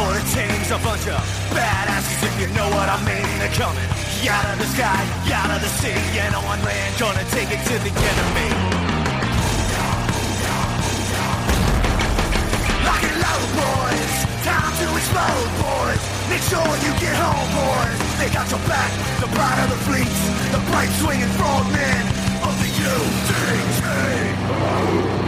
For the teams, a bunch of badasses if you know what I mean. They're coming out of the sky, out of the sea, and on land, gonna take it to the enemy. Lock it low, boys. Time to explode, boys. Make sure you get home, boys. They got your back, the pride of the fleets, the bright swinging frogmen of the UDT.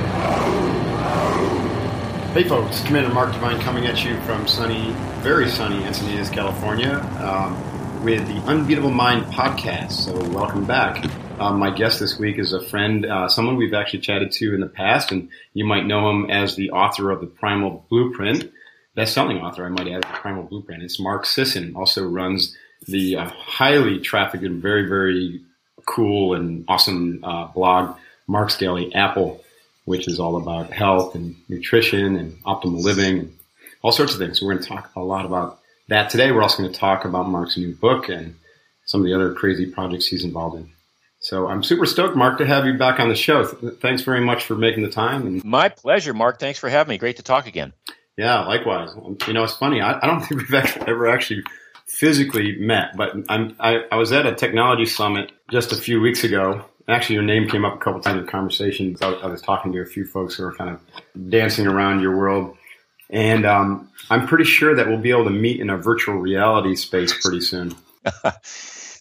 Hey folks, Commander Mark Divine coming at you from sunny, very sunny Encinitas, California, um, with the Unbeatable Mind podcast. So welcome back. Um, my guest this week is a friend, uh, someone we've actually chatted to in the past, and you might know him as the author of the Primal Blueprint, best-selling author, I might add, the Primal Blueprint. It's Mark Sisson, also runs the uh, highly trafficked and very, very cool and awesome uh, blog, Mark's Daily Apple which is all about health and nutrition and optimal living and all sorts of things. So we're going to talk a lot about that today. We're also going to talk about Mark's new book and some of the other crazy projects he's involved in. So I'm super stoked, Mark, to have you back on the show. Thanks very much for making the time. And My pleasure, Mark. Thanks for having me. Great to talk again. yeah, likewise. Um, you know, it's funny. I, I don't think we've actually, ever actually physically met, but I'm, I, I was at a technology summit just a few weeks ago Actually, your name came up a couple times in conversations. I, I was talking to a few folks who are kind of dancing around your world. And um, I'm pretty sure that we'll be able to meet in a virtual reality space pretty soon.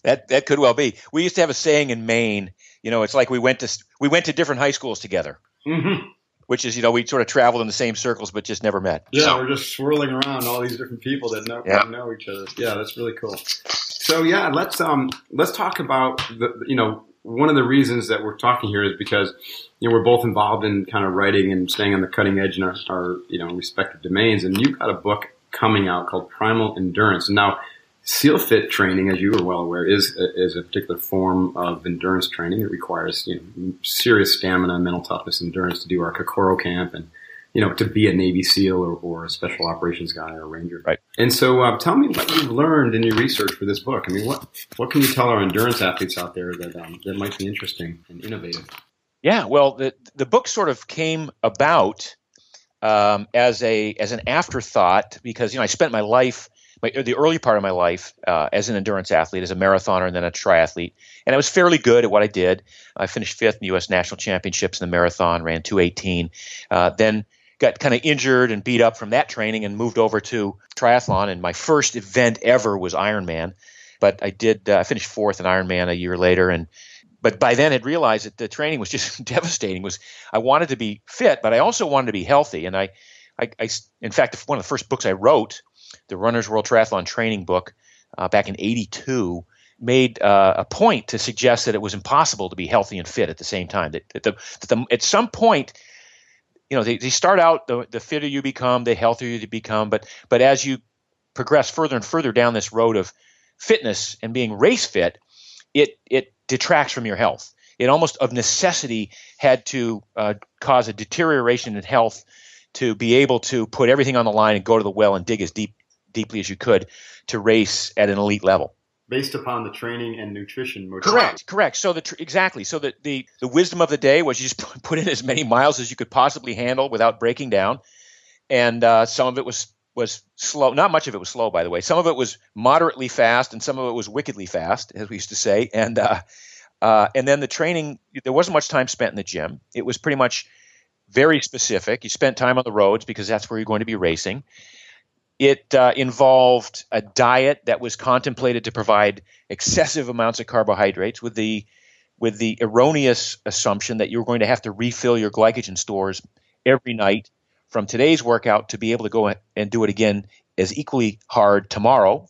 that that could well be. We used to have a saying in Maine. You know, it's like we went to we went to different high schools together. Mm-hmm. Which is, you know, we sort of traveled in the same circles, but just never met. Yeah, So- we're just swirling around all these different people that know, Yeah. know each other. Yeah, that's really cool. So yeah, let's um let's talk about the you know one of the reasons that we're talking here is because you know we're both involved in kind of writing and staying on the cutting edge in our, our you know respective domains, and you've got a book coming out called Primal Endurance. Now, SEAL Fit training, as you are well aware, is is a particular form of endurance training. It requires you know serious stamina, mental toughness, endurance to do our Kokoro camp and you know, to be a Navy SEAL or, or a special operations guy or a ranger. Right. And so, uh, tell me what you've learned in your research for this book. I mean, what what can you tell our endurance athletes out there that um, that might be interesting and innovative? Yeah, well, the the book sort of came about um, as a as an afterthought because you know I spent my life, my, the early part of my life, uh, as an endurance athlete, as a marathoner, and then a triathlete, and I was fairly good at what I did. I finished fifth in the U.S. National Championships in the marathon, ran 218, uh, then got kind of injured and beat up from that training, and moved over to triathlon. And my first event ever was Ironman, but I did uh, I finished fourth in Ironman a year later, and but by then had realized that the training was just devastating. Was I wanted to be fit, but I also wanted to be healthy. And I, I, I in fact, one of the first books I wrote, the Runner's World Triathlon Training book, uh, back in '82, made uh, a point to suggest that it was impossible to be healthy and fit at the same time. That, that, the, that the, at some point, you know, they, they start out the, the fitter you become, the healthier you become, but but as you progress further and further down this road of fitness and being race fit, it it detracts from your health. It almost of necessity had to uh, cause a deterioration in health to be able to put everything on the line and go to the well and dig as deep deeply as you could to race at an elite level. Based upon the training and nutrition modality. Correct, correct. So the tr- exactly. So the, the the wisdom of the day was you just put- in as many miles as you could possibly handle without breaking down, and uh, some of it was was slow. Not much of it was slow, by the way. Some of it was moderately fast, and some of it was wickedly fast, as we used to say. And uh, uh, and then the training, there wasn't much time spent in the gym. It was pretty much very specific. You spent time on the roads because that's where you're going to be racing. It uh, involved a diet that was contemplated to provide excessive amounts of carbohydrates, with the with the erroneous assumption that you're going to have to refill your glycogen stores every night from today's workout to be able to go and do it again as equally hard tomorrow.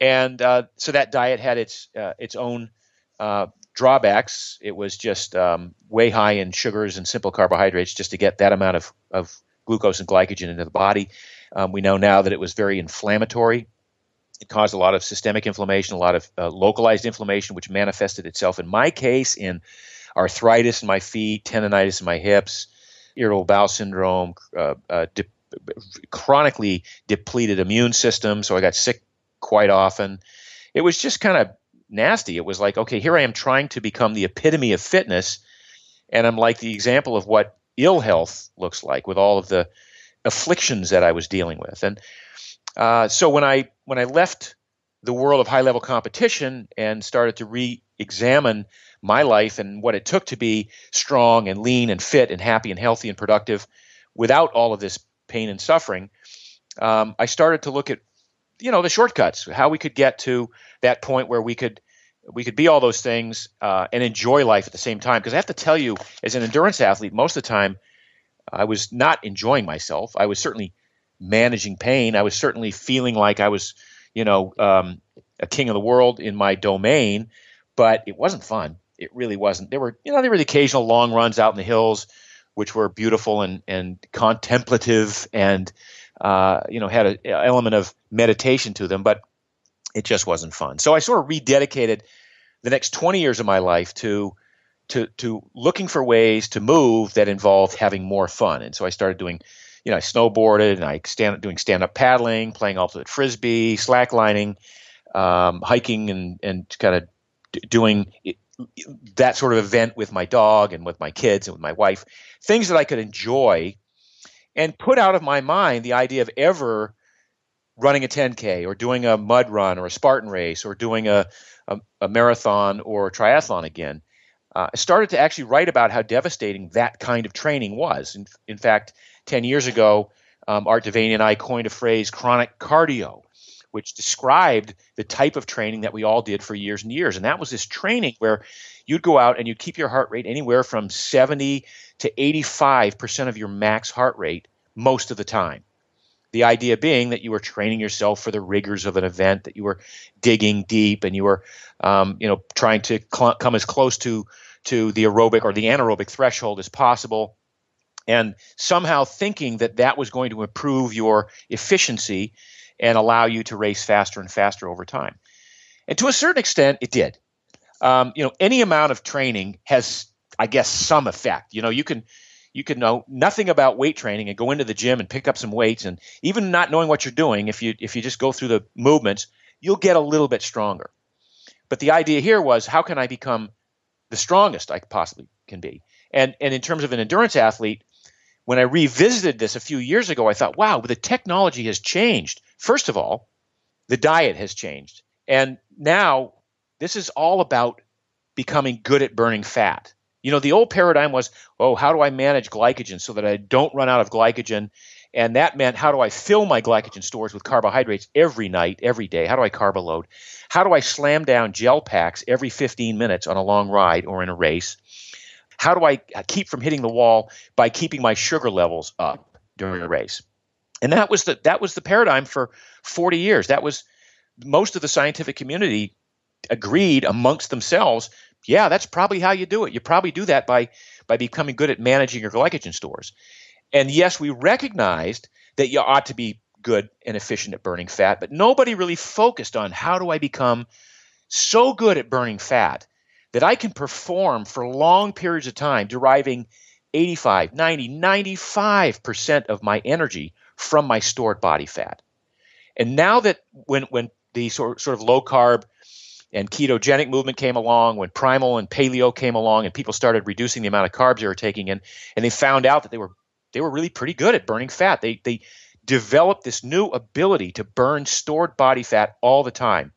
and uh, so that diet had its uh, its own uh, drawbacks. It was just um, way high in sugars and simple carbohydrates just to get that amount of, of glucose and glycogen into the body. Um, we know now that it was very inflammatory. It caused a lot of systemic inflammation, a lot of uh, localized inflammation, which manifested itself in my case in arthritis in my feet, tendonitis in my hips, irritable bowel syndrome, uh, uh, de- chronically depleted immune system. So I got sick quite often. It was just kind of nasty. It was like, okay, here I am trying to become the epitome of fitness, and I'm like the example of what ill health looks like with all of the afflictions that I was dealing with. And uh, so when I when I left the world of high level competition and started to re-examine my life and what it took to be strong and lean and fit and happy and healthy and productive without all of this pain and suffering, um, I started to look at you know the shortcuts, how we could get to that point where we could we could be all those things uh, and enjoy life at the same time. Because I have to tell you, as an endurance athlete, most of the time I was not enjoying myself. I was certainly managing pain. I was certainly feeling like I was, you know, um, a king of the world in my domain, but it wasn't fun. It really wasn't. There were, you know, there were the occasional long runs out in the hills, which were beautiful and and contemplative and uh, you know had an element of meditation to them, but it just wasn't fun. So I sort of rededicated the next 20 years of my life to to to looking for ways to move that involved having more fun. And so I started doing, you know, I snowboarded and I stand doing stand up paddling, playing ultimate frisbee, slacklining, um, hiking, and and kind of doing that sort of event with my dog and with my kids and with my wife, things that I could enjoy and put out of my mind the idea of ever running a 10K or doing a mud run or a Spartan race or doing a, a, a marathon or a triathlon again. Uh, I started to actually write about how devastating that kind of training was. In, in fact, 10 years ago, um, Art De Vany and I coined a phrase, chronic cardio, which described the type of training that we all did for years and years. And that was this training where you'd go out and you'd keep your heart rate anywhere from 70 to 85% of your max heart rate most of the time. The idea being that you were training yourself for the rigors of an event, that you were digging deep, and you were, um, you know, trying to cl- come as close to to the aerobic or the anaerobic threshold as possible, and somehow thinking that that was going to improve your efficiency and allow you to race faster and faster over time. And to a certain extent, it did. Um, you know, any amount of training has, I guess, some effect. You know, you can you can know nothing about weight training and go into the gym and pick up some weights and even not knowing what you're doing if you if you just go through the movements you'll get a little bit stronger. But the idea here was how can i become the strongest i possibly can be? And and in terms of an endurance athlete when i revisited this a few years ago i thought wow the technology has changed. First of all the diet has changed. And now this is all about becoming good at burning fat you know, the old paradigm was, oh, how do I manage glycogen so that I don't run out of glycogen? And that meant how do I fill my glycogen stores with carbohydrates every night, every day? How do I carb load? How do I slam down gel packs every 15 minutes on a long ride or in a race? How do I uh, keep from hitting the wall by keeping my sugar levels up during a race? And that was the that was the paradigm for 40 years. That was most of the scientific community agreed amongst themselves yeah, that's probably how you do it. You probably do that by by becoming good at managing your glycogen stores. And yes, we recognized that you ought to be good and efficient at burning fat, but nobody really focused on how do I become so good at burning fat that I can perform for long periods of time, deriving 85, 90, 95% of my energy from my stored body fat. And now that when, when the sort, sort of low carb and ketogenic movement came along when primal and paleo came along and people started reducing the amount of carbs they were taking in and they found out that they were they were really pretty good at burning fat. They they developed this new ability to burn stored body fat all the time.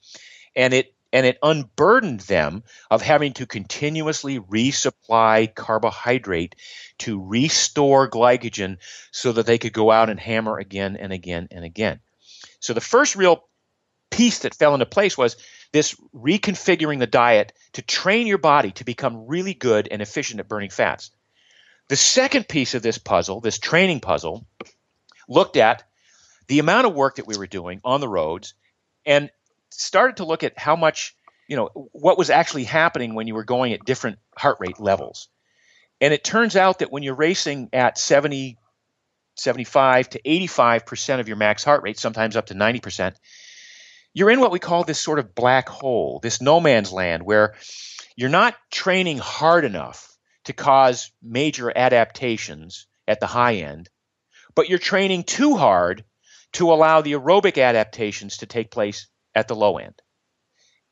And it and it unburdened them of having to continuously resupply carbohydrate to restore glycogen so that they could go out and hammer again and again and again. So the first real piece that fell into place was this reconfiguring the diet to train your body to become really good and efficient at burning fats. The second piece of this puzzle, this training puzzle, looked at the amount of work that we were doing on the roads and started to look at how much, you know, what was actually happening when you were going at different heart rate levels. And it turns out that when you're racing at 70, 75 to 85% of your max heart rate, sometimes up to 90%, you're in what we call this sort of black hole, this no man's land where you're not training hard enough to cause major adaptations at the high end, but you're training too hard to allow the aerobic adaptations to take place at the low end.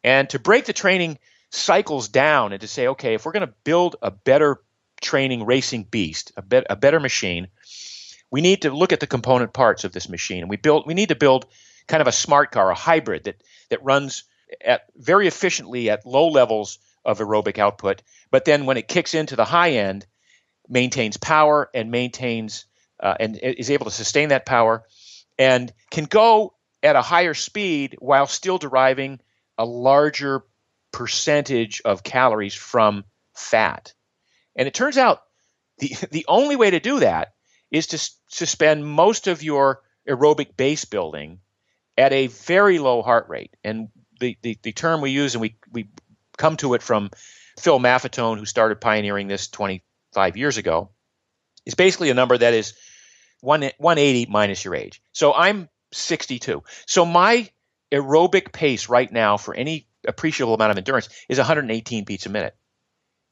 And to break the training cycles down and to say, okay, if we're going to build a better training racing beast, a, be- a better machine, we need to look at the component parts of this machine. And we build we need to build kind of a smart car, a hybrid that that runs at very efficiently at low levels of aerobic output, but then when it kicks into the high end, maintains power and maintains uh, and is able to sustain that power and can go at a higher speed while still deriving a larger percentage of calories from fat. And it turns out the the only way to do that is to, to spend most of your aerobic base building at a very low heart rate. And the, the, the term we use, and we, we come to it from Phil Maffetone, who started pioneering this 25 years ago, is basically a number that is one, 180 minus your age. So I'm 62. So my aerobic pace right now for any appreciable amount of endurance is 118 beats a minute.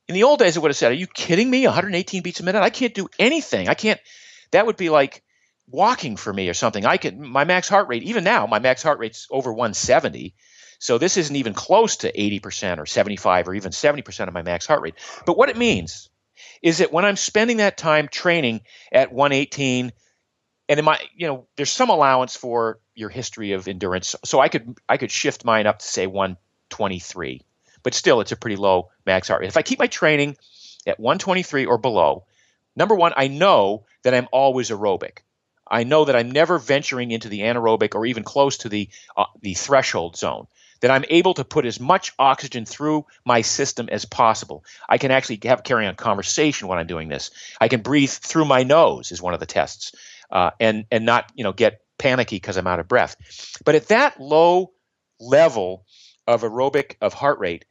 In the old days, I would have said, "Are you kidding me? 118 beats a minute? I can't do anything. I can't. That would be like walking for me or something. I could. My max heart rate, even now, my max heart rate's over 170. So this isn't even close to 80% or 75 or even 70% of my max heart rate. But what it means is that when I'm spending that time training at 118, and in my, you know, there's some allowance for your history of endurance, so I could I could shift mine up to say 123 but still it's a pretty low max heart rate. If I keep my training at 123 or below, number one, I know that I'm always aerobic. I know that I'm never venturing into the anaerobic or even close to the uh, the threshold zone. That I'm able to put as much oxygen through my system as possible. I can actually have carry on conversation when I'm doing this. I can breathe through my nose is one of the tests, uh, and and not you know get panicky because I'm out of breath. But at that low level of aerobic of heart rate,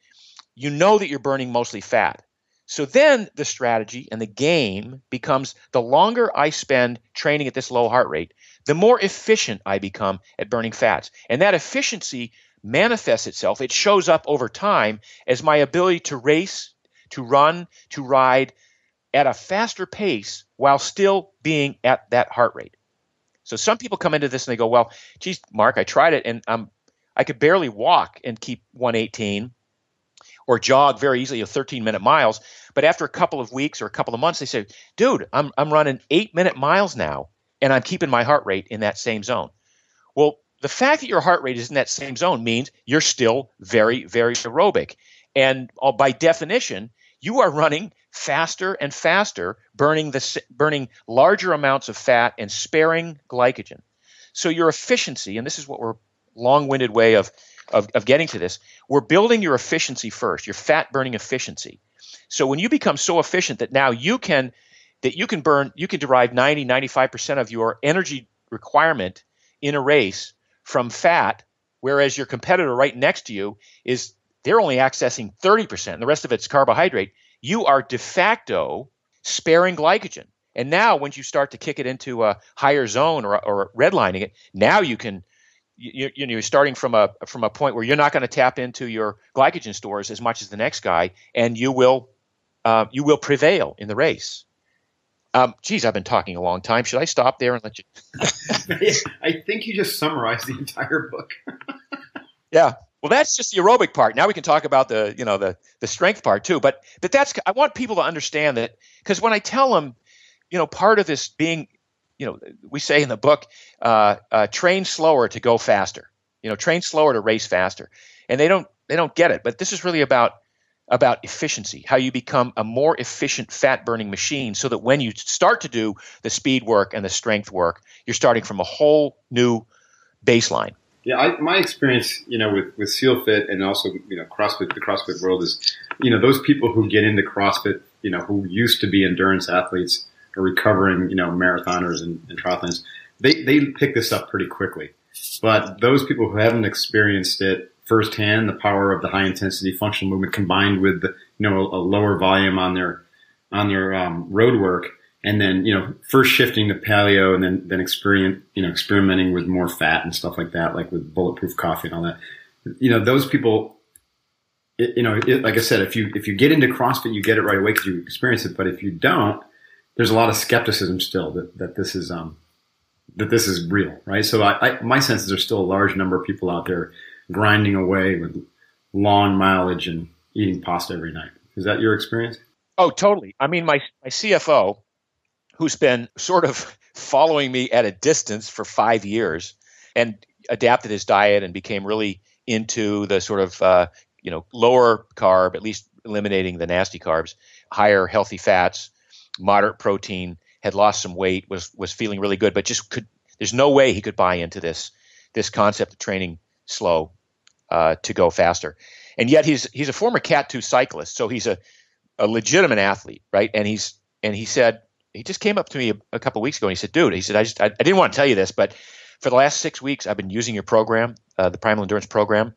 you know that you're burning mostly fat. So then the strategy and the game becomes the longer I spend training at this low heart rate, the more efficient I become at burning fats. And that efficiency manifests itself, it shows up over time as my ability to race, to run, to ride at a faster pace while still being at that heart rate. So some people come into this and they go, "Well, geez, Mark, I tried it and I'm I could barely walk and keep 118 or jog very easily a 13 minute miles. But after a couple of weeks or a couple of months, they say, dude, I'm, I'm running eight minute miles now and I'm keeping my heart rate in that same zone. Well, the fact that your heart rate is in that same zone means you're still very, very aerobic. And uh, by definition, you are running faster and faster, burning the burning larger amounts of fat and sparing glycogen. So your efficiency, and this is what we're long-winded way of of, of getting to this, we're building your efficiency first, your fat burning efficiency. So when you become so efficient that now you can that you can burn you can derive 90 95% of your energy requirement in a race from fat whereas your competitor right next to you is they're only accessing 30% and the rest of it's carbohydrate you are de facto sparing glycogen and now once you start to kick it into a higher zone or, or redlining it now you can you, you know, you're starting from a from a point where you're not going to tap into your glycogen stores as much as the next guy, and you will uh, you will prevail in the race. Um, geez, I've been talking a long time. Should I stop there and let you? I think you just summarized the entire book. yeah. Well, that's just the aerobic part. Now we can talk about the you know the the strength part too. But but that's I want people to understand that because when I tell them, you know, part of this being you know, we say in the book, uh, uh, train slower to go faster. You know, train slower to race faster, and they don't they don't get it. But this is really about about efficiency, how you become a more efficient fat burning machine, so that when you start to do the speed work and the strength work, you're starting from a whole new baseline. Yeah, I, my experience, you know, with, with SEAL Fit and also, you know, CrossFit, the CrossFit world is, you know, those people who get into CrossFit, you know, who used to be endurance athletes, recovering, you know, marathoners and, and triathletes, they, they pick this up pretty quickly. but those people who haven't experienced it firsthand, the power of the high intensity functional movement combined with the, you know a lower volume on their on their um, road work, and then you know first shifting to paleo, and then then experiment you know experimenting with more fat and stuff like that, like with bulletproof coffee and all that. You know those people. It, you know, it, like I said, if you if you get into CrossFit, you get it right away because you experience it. But if you don't, there's a lot of skepticism still that, that this is um, that this is real, right? So I, I, my sense is there's still a large number of people out there grinding away with long mileage and eating pasta every night. Is that your experience? Oh, totally. I mean, my my CFO, who's been sort of following me at a distance for five years, and adapted his diet and became really into the sort of uh, you know lower carb, at least eliminating the nasty carbs, higher healthy fats, moderate protein, had lost some weight, was was feeling really good, but just could. There's no way he could buy into this this concept of training slow uh, to go faster, and yet he's he's a former Cat two cyclist, so he's a a legitimate athlete, right? And he's and he said he just came up to me a, a couple weeks ago and he said, "Dude," he said, "I just I, I, didn't want to tell you this, but for the last six weeks I've been using your program, uh, the Primal Endurance program,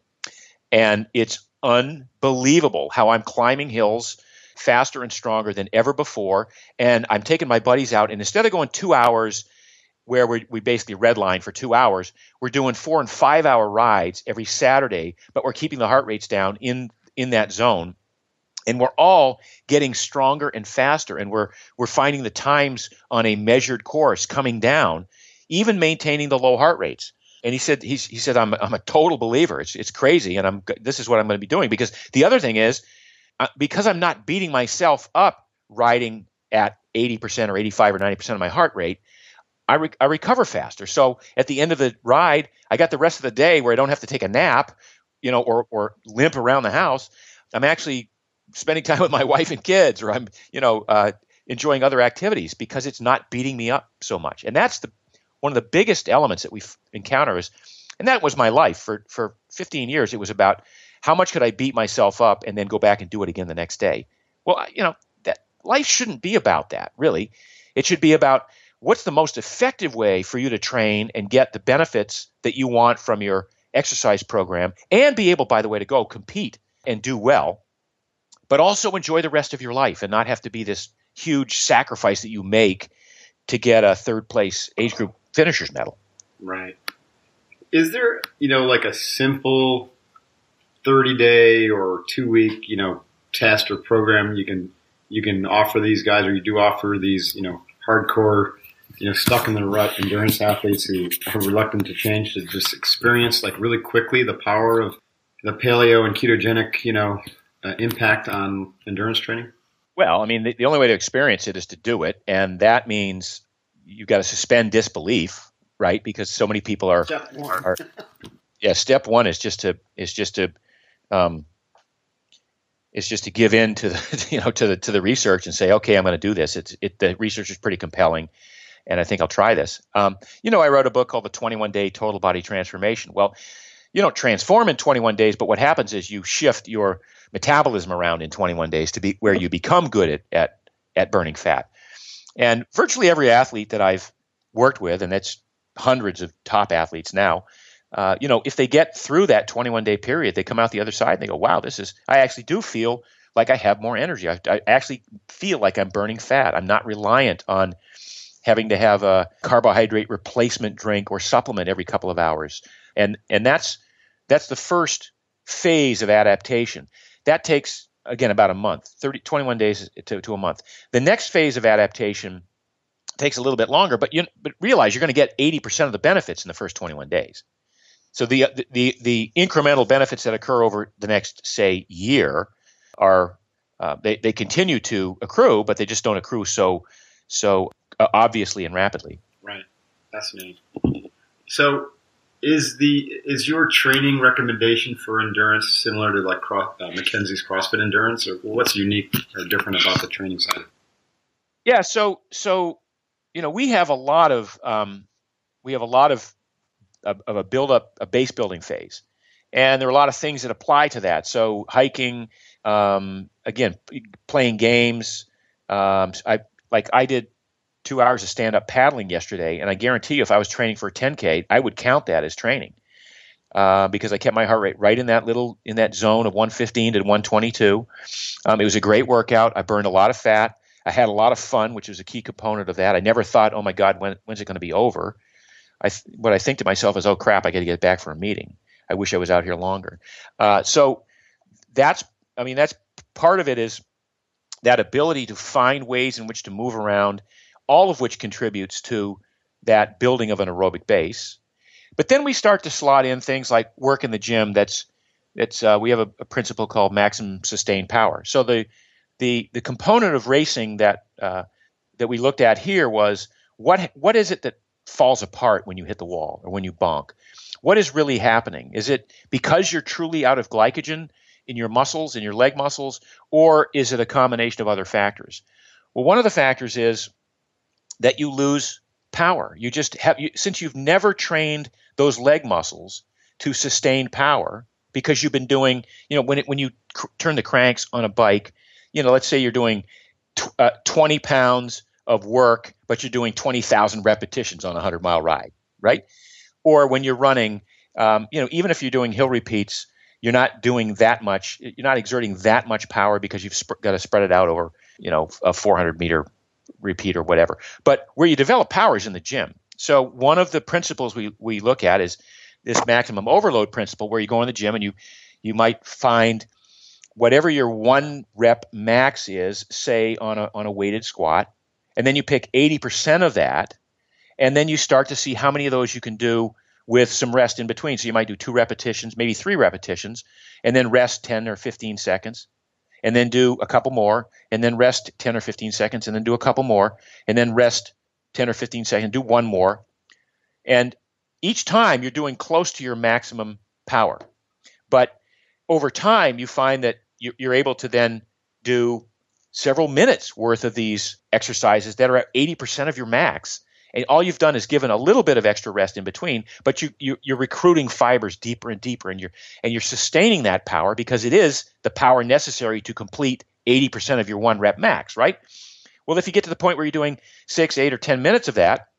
and it's unbelievable how I'm climbing hills." Faster and stronger than ever before. And I'm taking my buddies out, and instead of going two hours where we, we basically redline for two hours, we're doing four and five hour rides every Saturday, but we're keeping the heart rates down in in that zone. And we're all getting stronger and faster, and we're we're finding the times on a measured course coming down, even maintaining the low heart rates. And he said he's, he said I'm I'm a total believer. It's it's crazy, and I'm this is what I'm going to be doing because the other thing is because I'm not beating myself up riding at 80% or 85 or 90% of my heart rate, I, re- I recover faster. So at the end of the ride, I got the rest of the day where I don't have to take a nap, you know, or, or limp around the house. I'm actually spending time with my wife and kids, or I'm, you know, uh, enjoying other activities because it's not beating me up so much. And that's the one of the biggest elements that we encounter is, and that was my life for for 15 years. It was about how much could I beat myself up and then go back and do it again the next day? Well, you know, that life shouldn't be about that, really. It should be about what's the most effective way for you to train and get the benefits that you want from your exercise program and be able, by the way, to go compete and do well, but also enjoy the rest of your life and not have to be this huge sacrifice that you make to get a third place age group finishers medal. Right. Is there, you know, like a simple 30 day or two week, you know, test or program you can you can offer these guys, or you do offer these, you know, hardcore, you know, stuck in the rut endurance athletes who are reluctant to change to just experience like really quickly the power of the paleo and ketogenic, you know, uh, impact on endurance training? Well, I mean, the, the only way to experience it is to do it, and that means you've got to suspend disbelief, right? Because so many people are, step are yeah. Step one is just to is just to um, is just to give in to the you know to the to the research and say, okay, I'm going to do this. It's it the research is pretty compelling, and I think I'll try this. Um, you know, I wrote a book called The 21 Day Total Body Transformation. Well, you don't transform in 21 days, but what happens is you shift your metabolism around in 21 days to be where you become good at at at burning fat. And virtually every athlete that I've worked with, and that's hundreds of top athletes now, uh, you know, if they get through that 21 day period, they come out the other side and they go, wow, this is, I actually do feel like I have more energy. I, I actually feel like I'm burning fat. I'm not reliant on having to have a carbohydrate replacement drink or supplement every couple of hours. And, and that's, that's the first phase of adaptation. That takes, again, about a month, 30, 21 days to, to a month. The next phase of adaptation takes a little bit longer, but you but realize you're going to get 80% of the benefits in the first 21 days. So the, the the incremental benefits that occur over the next say year are uh, they they continue to accrue, but they just don't accrue so so uh, obviously and rapidly. Right, fascinating. So is the is your training recommendation for endurance similar to like uh, MacKenzie's CrossFit Endurance, or what's unique or different about the training side? Yeah, so so you know we have a lot of um, we have a lot of of, a build up a base building phase and there are a lot of things that apply to that so hiking um, again playing games um, i like i did two hours of stand up paddling yesterday, and I guarantee you, if I was training for a 10K, I would count that as training. Uh, because I kept my heart rate right in that little in that zone of 115 to 122. Um, it was a great workout. I burned a lot of fat. I had a lot of fun, which was a key component of that. I never thought, oh my God, when, when's it going to be over? I th- what I think to myself is, oh crap, I got to get back for a meeting. I wish I was out here longer. Uh, so that's, I mean, that's part of it is that ability to find ways in which to move around, all of which contributes to that building of an aerobic base. But then we start to slot in things like work in the gym. That's it's uh, we have a, a, principle called maximum sustained power. So the the the component of racing that uh, that we looked at here was what what is it that falls apart when you hit the wall or when you bonk? What is really happening? Is it because you're truly out of glycogen in your muscles, in your leg muscles, or is it a combination of other factors? Well, one of the factors is that you lose power. You just have you, since you've never trained those leg muscles to sustain power because you've been doing, you know, when it, when you cr- turn the cranks on a bike, you know, let's say you're doing t- uh, 20 pounds of work, but you're doing 20,000 repetitions on a 100 mile ride, right? Or when you're running, um, you know, even if you're doing hill repeats, you're not doing that much. You're not exerting that much power because you've sp- got to spread it out over, you know, a 400 meter repeat or whatever. But where you develop power is in the gym. So one of the principles we, we look at is this maximum overload principle, where you go in the gym and you you might find whatever your one rep max is, say on a on a weighted squat, and then you pick 80% of that, and then you start to see how many of those you can do with some rest in between. So you might do two repetitions, maybe three repetitions, and then rest 10 or 15 seconds, and then do a couple more, and then rest 10 or 15 seconds, and then do a couple more, and then rest 10 or 15 seconds, do one more. And each time you're doing close to your maximum power. But over time, you find that you're able to then do several minutes worth of these exercises that are at 80% of your max. And all you've done is given a little bit of extra rest in between but you, you are recruiting fibers deeper and deeper and you're and you're sustaining that power because it is the power necessary to complete 80% of your one rep max right? Well if you get to the point where you're doing six eight or ten minutes of that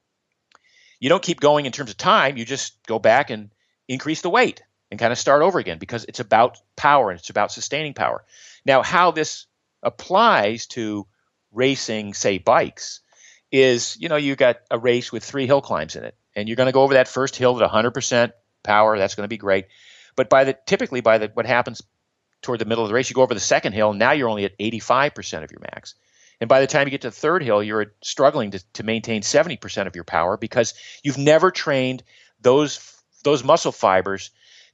you don't keep going in terms of time. You just go back and increase the weight and kind of start over again because it's about power and it's about sustaining power. Now how this applies to racing say bikes is you know you got a race with three hill climbs in it and you're going to go over that first hill at 100% power that's going to be great. But by the typically by the what happens toward the middle of the race you go over the second hill and now you're only at 85% of your max. And by the time you get to the third hill you're struggling to, to maintain 70% of your power because you've never trained those those muscle fibers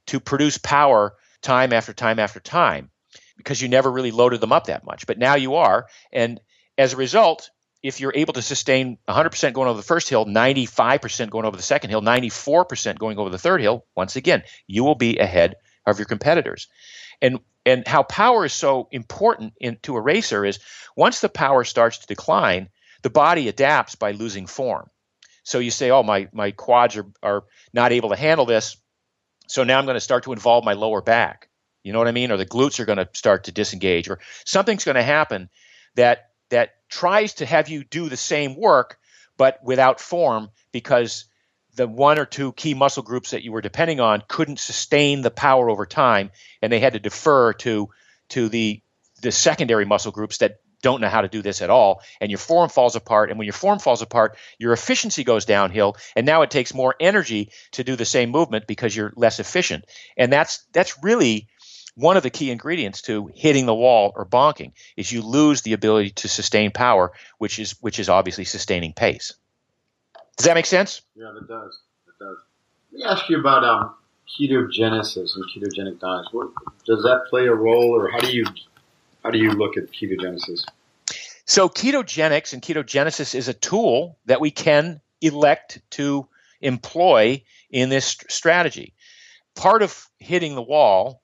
to produce power time after time after time because you never really loaded them up that much but now you are and as a result if you're able to sustain 100% going over the first hill, 95% going over the second hill, 94% going over the third hill, once again, you will be ahead of your competitors. And and how power is so important in, to a racer is once the power starts to decline, the body adapts by losing form. So you say, oh, my, my quads are, are not able to handle this. So now I'm going to start to involve my lower back. You know what I mean? Or the glutes are going to start to disengage, or something's going to happen that that tries to have you do the same work but without form because the one or two key muscle groups that you were depending on couldn't sustain the power over time and they had to defer to to the the secondary muscle groups that don't know how to do this at all and your form falls apart and when your form falls apart your efficiency goes downhill and now it takes more energy to do the same movement because you're less efficient and that's that's really one of the key ingredients to hitting the wall or bonking is you lose the ability to sustain power, which is which is obviously sustaining pace. Does that make sense? Yeah, it does. It does. Let me ask you about um, ketogenesis and ketogenic diets. What, does that play a role, or how do you how do you look at ketogenesis? So ketogenics and ketogenesis is a tool that we can elect to employ in this strategy. Part of hitting the wall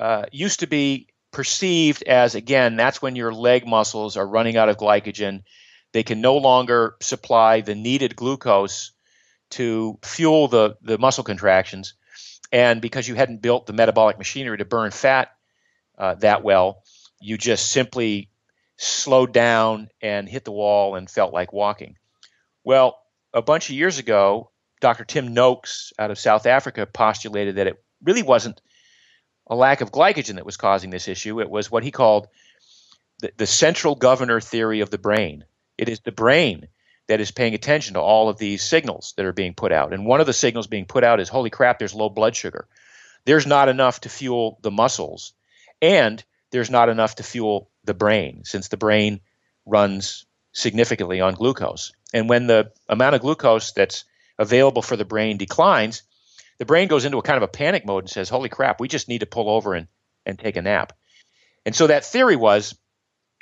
uh, used to be perceived as again that's when your leg muscles are running out of glycogen they can no longer supply the needed glucose to fuel the, the muscle contractions and because you hadn't built the metabolic machinery to burn fat uh, that well you just simply slowed down and hit the wall and felt like walking. Well, a bunch of years ago, Dr. Tim Noakes out of South Africa postulated that it really wasn't a lack of glycogen that was causing this issue. It was what he called the, the central governor theory of the brain. It is the brain that is paying attention to all of these signals that are being put out. And one of the signals being put out is holy crap, there's low blood sugar. There's not enough to fuel the muscles, and there's not enough to fuel the brain, since the brain runs significantly on glucose. And when the amount of glucose that's available for the brain declines, the brain goes into a kind of a panic mode and says, Holy crap, we just need to pull over and, and take a nap. And so that theory was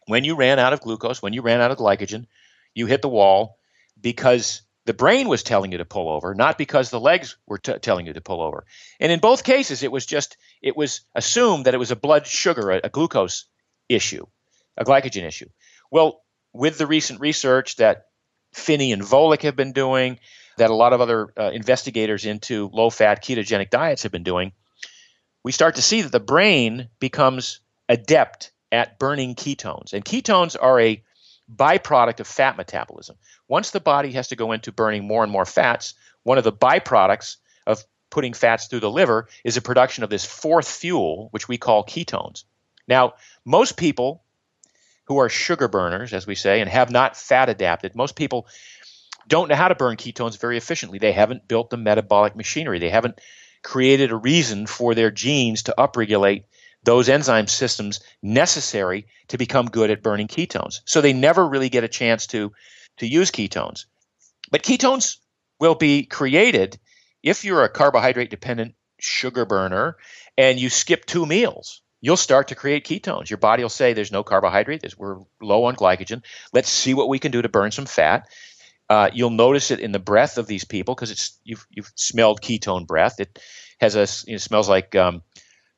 when you ran out of glucose, when you ran out of glycogen, you hit the wall because the brain was telling you to pull over, not because the legs were t- telling you to pull over. And in both cases, it was just, it was assumed that it was a blood sugar, a, a glucose issue, a glycogen issue. Well, with the recent research that Phinney and Volek have been doing, that a lot of other uh, investigators into low fat ketogenic diets have been doing, we start to see that the brain becomes adept at burning ketones. And ketones are a byproduct of fat metabolism. Once the body has to go into burning more and more fats, one of the byproducts of putting fats through the liver is a production of this fourth fuel, which we call ketones. Now, most people who are sugar burners, as we say, and have not fat adapted, most people don't know how to burn ketones very efficiently. They haven't built the metabolic machinery. They haven't created a reason for their genes to upregulate those enzyme systems necessary to become good at burning ketones. So they never really get a chance to to use ketones. But ketones will be created if you're a carbohydrate dependent sugar burner and you skip two meals you'll start to create ketones. Your body will say, "There's no carbohydrate. We're low on glycogen. Let's see what we can do to burn some fat." Uh, you'll notice it in the breath of these people because it's you've you've smelled ketone breath. It has a it smells like um,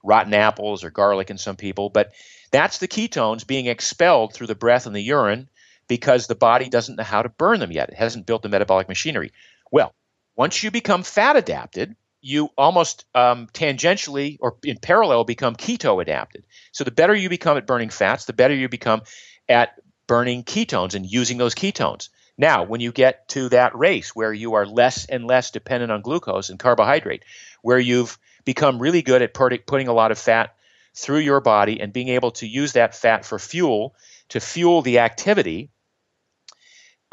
rotten apples or garlic in some people, but that's the ketones being expelled through the breath and the urine because the body doesn't know how to burn them yet. It hasn't built the metabolic machinery. Well, once you become fat adapted, you almost um, tangentially or in parallel become keto adapted. So the better you become at burning fats, the better you become at burning ketones and using those ketones. Now, when you get to that race where you are less and less dependent on glucose and carbohydrate, where you've become really good at putting a lot of fat through your body and being able to use that fat for fuel to fuel the activity,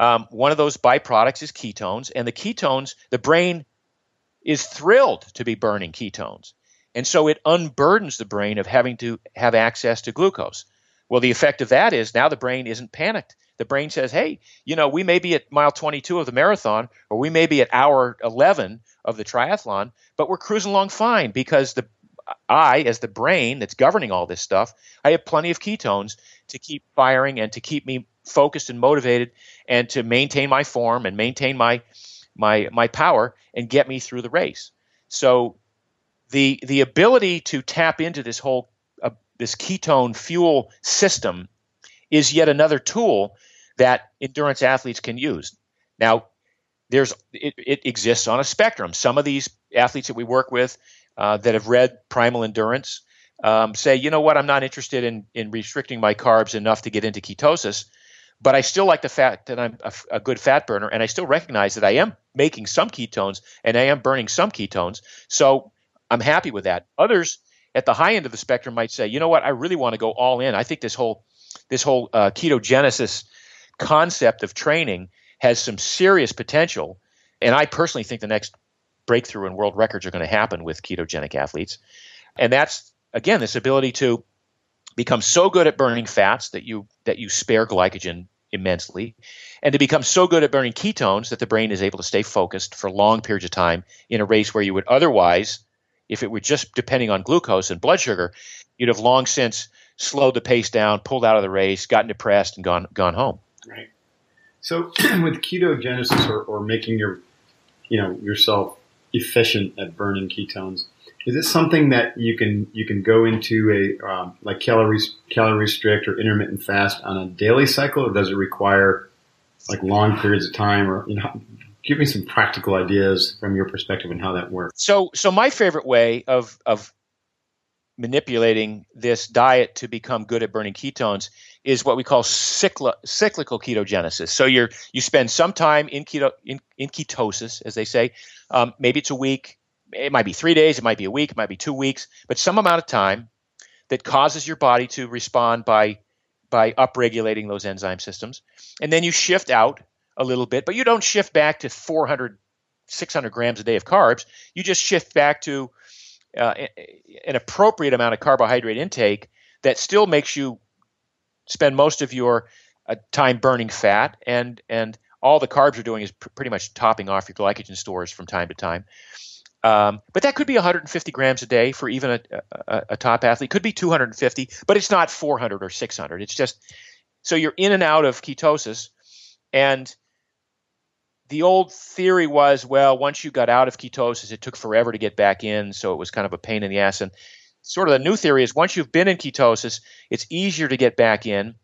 um, one of those byproducts is ketones. And the ketones, the brain is thrilled to be burning ketones. And so it unburdens the brain of having to have access to glucose. Well, the effect of that is now the brain isn't panicked. The brain says, hey, you know, we may be at mile 22 of the marathon, or we may be at hour 11 of the triathlon, but we're cruising along fine because the I, as the brain that's governing all this stuff, I have plenty of ketones to keep firing and to keep me focused and motivated and to maintain my form and maintain my my my power and get me through the race. So the the ability to tap into this whole this ketone fuel system is yet another tool that endurance athletes can use. Now, there's it, it exists on a spectrum. Some of these athletes that we work with uh, that have read Primal Endurance um, say, you know what, I'm not interested in in restricting my carbs enough to get into ketosis. But I still like the fact that I'm a, a, good fat burner, and I still recognize that I am making some ketones and I am burning some ketones. So I'm happy with that. Others at the high end of the spectrum might say, you know what, I really want to go all in. I think this whole this whole uh, ketogenesis concept of training has some serious potential, and I personally think the next breakthrough in world records are going to happen with ketogenic athletes, and that's again this ability to become so good at burning fats that you that you spare glycogen immensely and to become so good at burning ketones that the brain is able to stay focused for long periods of time in a race where you would otherwise if it were just depending on glucose and blood sugar you'd have long since slowed the pace down pulled out of the race gotten depressed and gone gone home right so with ketogenesis or, or making your you know yourself efficient at burning ketones is it something that you can you can go into a um, like calorie calorie restrict or intermittent fast on a daily cycle, or does it require like long periods of time? Or you know, give me some practical ideas from your perspective on how that works. So, so my favorite way of of manipulating this diet to become good at burning ketones is what we call cycl- cyclical ketogenesis. So you're you spend some time in keto in, in ketosis, as they say. Um, maybe it's a week, it might be three days, it might be a week, it might be two weeks, but some amount of time that causes your body to respond by by upregulating those enzyme systems, and then you shift out a little bit, but you don't shift back to 400, 600 grams a day of carbs. You just shift back to uh, an appropriate amount of carbohydrate intake that still makes you spend most of your uh, time burning fat and and all the carbs you're doing is pr- pretty much topping off your glycogen stores from time to time. Um, but that could be 150 grams a day for even a, a, a, top athlete. Could be 250, but it's not 400 or 600. It's just so you're in and out of ketosis, and the old theory was, well, once you got out of ketosis, it took forever to get back in, so it was kind of a pain in the ass. And sort of the new theory is once you've been in ketosis, it's easier to get back in.